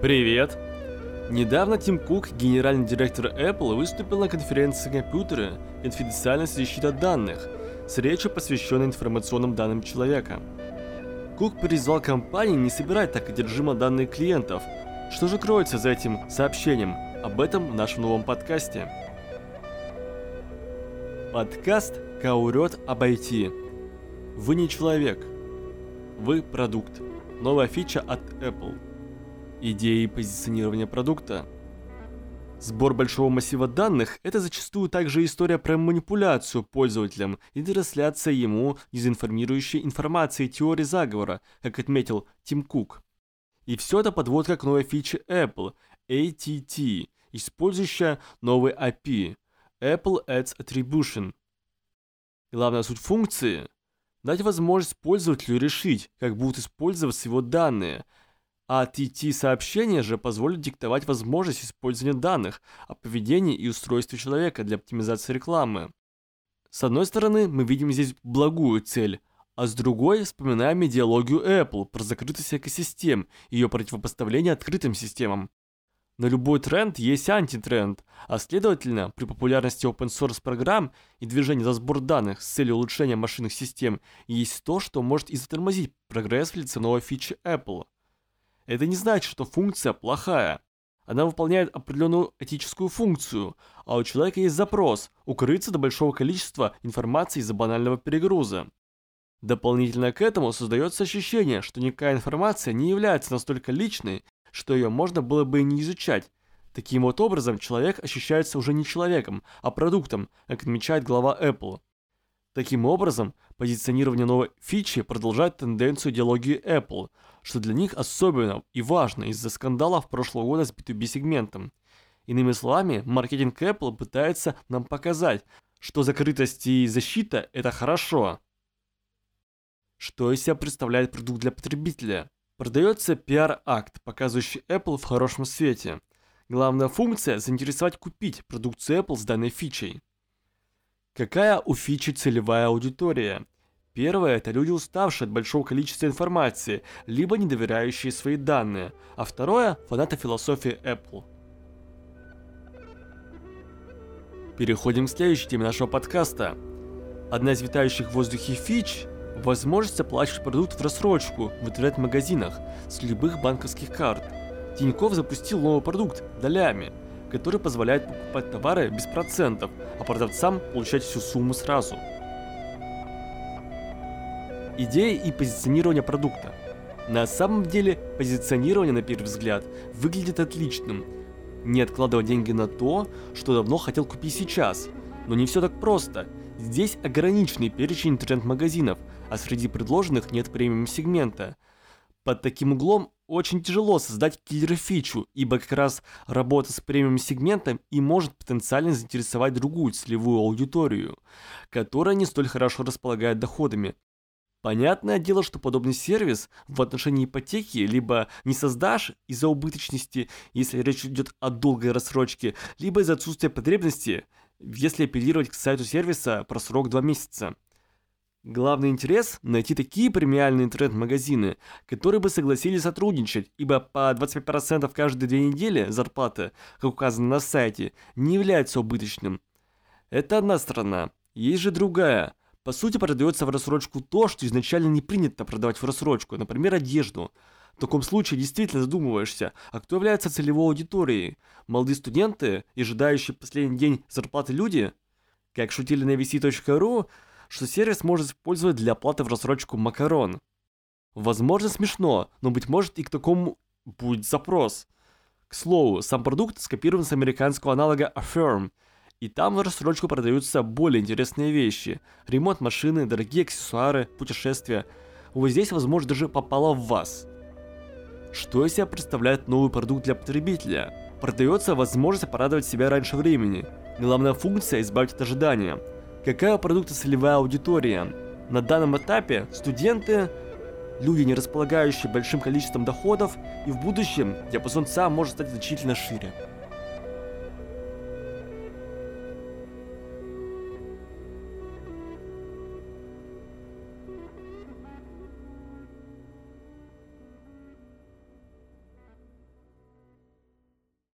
Привет! Недавно Тим Кук, генеральный директор Apple, выступил на конференции компьютера «Конфиденциальность защита данных» с речью, посвященной информационным данным человека. Кук призвал компании не собирать так одержимо данные клиентов. Что же кроется за этим сообщением? Об этом в нашем новом подкасте. Подкаст «Каурет об IT». Вы не человек. Вы продукт. Новая фича от Apple идеи позиционирования продукта. Сбор большого массива данных – это зачастую также история про манипуляцию пользователем и трансляция ему дезинформирующей информации теории заговора, как отметил Тим Кук. И все это подводка к новой фиче Apple – ATT, использующая новый API – Apple Ads Attribution. Главная суть функции – дать возможность пользователю решить, как будут использоваться его данные – а TT-сообщение же позволит диктовать возможность использования данных о поведении и устройстве человека для оптимизации рекламы. С одной стороны, мы видим здесь благую цель, а с другой вспоминаем идеологию Apple про закрытость экосистем и ее противопоставление открытым системам. На любой тренд есть антитренд, а следовательно, при популярности open source программ и движении за сбор данных с целью улучшения машинных систем есть то, что может и затормозить прогресс в лице новой фичи Apple – это не значит, что функция плохая. Она выполняет определенную этическую функцию, а у человека есть запрос – укрыться до большого количества информации из-за банального перегруза. Дополнительно к этому создается ощущение, что никакая информация не является настолько личной, что ее можно было бы и не изучать. Таким вот образом, человек ощущается уже не человеком, а продуктом, как отмечает глава Apple. Таким образом, позиционирование новой фичи продолжает тенденцию идеологии Apple, что для них особенно и важно из-за скандалов прошлого года с B2B сегментом. Иными словами, маркетинг Apple пытается нам показать, что закрытость и защита – это хорошо. Что из себя представляет продукт для потребителя? Продается пиар-акт, показывающий Apple в хорошем свете. Главная функция – заинтересовать купить продукцию Apple с данной фичей. Какая у фичи целевая аудитория? Первое – это люди, уставшие от большого количества информации, либо не доверяющие свои данные. А второе – фанаты философии Apple. Переходим к следующей теме нашего подкаста. Одна из витающих в воздухе фич – возможность оплачивать продукт в рассрочку в интернет-магазинах с любых банковских карт. Тинькофф запустил новый продукт – долями – который позволяет покупать товары без процентов, а продавцам получать всю сумму сразу. Идея и позиционирование продукта. На самом деле, позиционирование на первый взгляд выглядит отличным. Не откладывать деньги на то, что давно хотел купить сейчас. Но не все так просто. Здесь ограниченный перечень интернет-магазинов, а среди предложенных нет премиум-сегмента. Под таким углом очень тяжело создать киллер-фичу, ибо как раз работа с премиум-сегментом и может потенциально заинтересовать другую целевую аудиторию, которая не столь хорошо располагает доходами. Понятное дело, что подобный сервис в отношении ипотеки либо не создашь из-за убыточности, если речь идет о долгой рассрочке, либо из-за отсутствия потребности, если апеллировать к сайту сервиса про срок 2 месяца. Главный интерес – найти такие премиальные интернет-магазины, которые бы согласились сотрудничать, ибо по 25% каждые две недели зарплаты, как указано на сайте, не является убыточным. Это одна сторона. Есть же другая. По сути, продается в рассрочку то, что изначально не принято продавать в рассрочку, например, одежду. В таком случае действительно задумываешься, а кто является целевой аудиторией? Молодые студенты ожидающие последний день зарплаты люди? Как шутили на vc.ru, что сервис может использовать для оплаты в рассрочку макарон. Возможно смешно, но быть может и к такому будет запрос. К слову, сам продукт скопирован с американского аналога Affirm, и там в рассрочку продаются более интересные вещи. Ремонт машины, дорогие аксессуары, путешествия. Вот здесь, возможно, даже попало в вас. Что из себя представляет новый продукт для потребителя? Продается возможность порадовать себя раньше времени. Главная функция – избавить от ожидания – Какая продукта целевая аудитория? На данном этапе студенты, люди, не располагающие большим количеством доходов, и в будущем диапазон ЦА может стать значительно шире.